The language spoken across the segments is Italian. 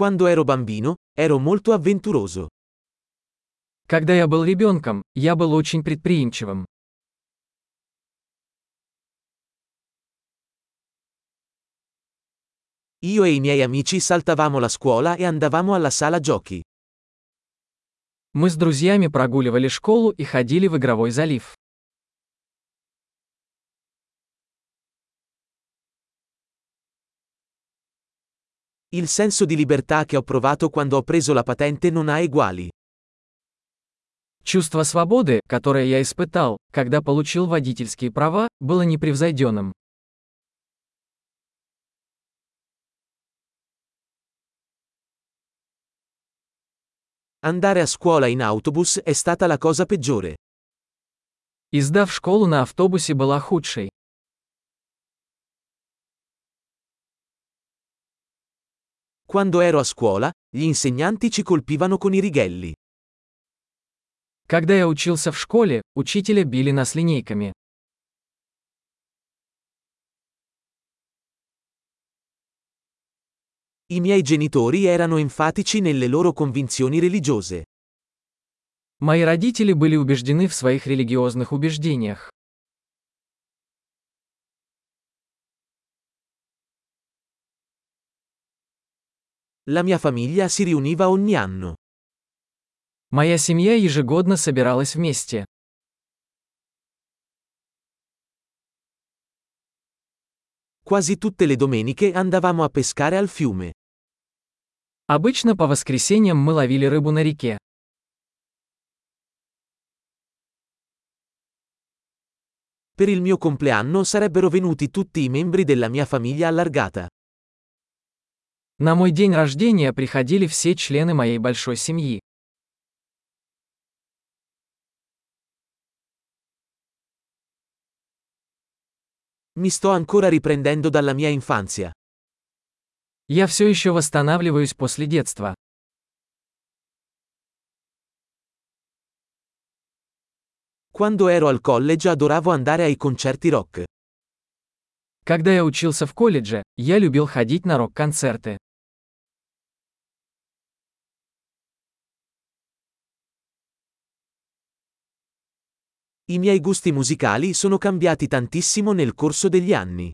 Quando ero bambino, ero molto avventuroso. Когда я был ребенком, я был очень предприимчивым. Io e i miei amici saltavamo la scuola e andavamo alla sala giochi. Мы с друзьями прогуливали школу и ходили в игровой залив. Il senso di libertà che ho provato quando ho preso la patente non ha eguali. Чувство свободы, которое я испытал, когда получил водительские права, было непревзойденным. Andare a scuola in autobus è stata la cosa peggiore. И сдав школу на автобусе была худшей. Quando ero a scuola, gli insegnanti ci colpivano con i righelli. Когда я учился в школе, учителя били нас линейками. I miei genitori erano enfatici nelle loro convinzioni religiose. Мои родители были убеждены в своих религиозных убеждениях. La mia famiglia si riuniva ogni anno. Моя семья ежегодно собиралась вместе. Quasi tutte le domeniche andavamo a pescare al fiume. Обычно по воскресеньям мы ловили рыбу на реке. Per il mio compleanno sarebbero venuti tutti i membri della mia famiglia allargata. На мой день рождения приходили все члены моей большой семьи. Mi sto ancora riprendendo dalla mia infanzia. Я все еще восстанавливаюсь после детства. Quando ero al college adoravo andare ai concerti rock. Когда я учился в колледже, я любил ходить на рок-концерты. I miei gusti musicali sono cambiati tantissimo nel corso degli anni.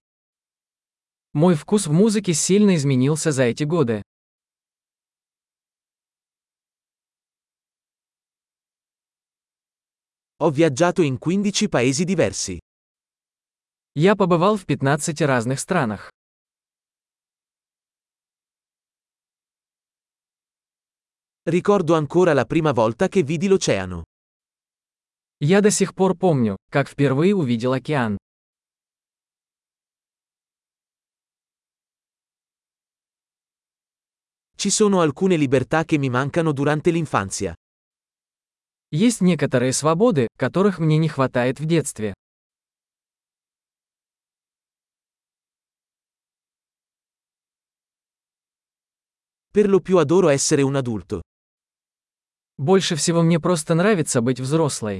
Мой вкус в музыке сильно изменился за эти годы. Ho viaggiato in 15 paesi diversi. Я побывал в 15 разных странах. Ricordo ancora la prima volta che vidi l'oceano. Я до сих пор помню, как впервые увидел океан. Ci sono alcune libertà che mi mancano durante l'infanzia. Есть некоторые свободы, которых мне не хватает в детстве. Per lo più adoro essere un adulto. Больше всего мне просто нравится быть взрослой.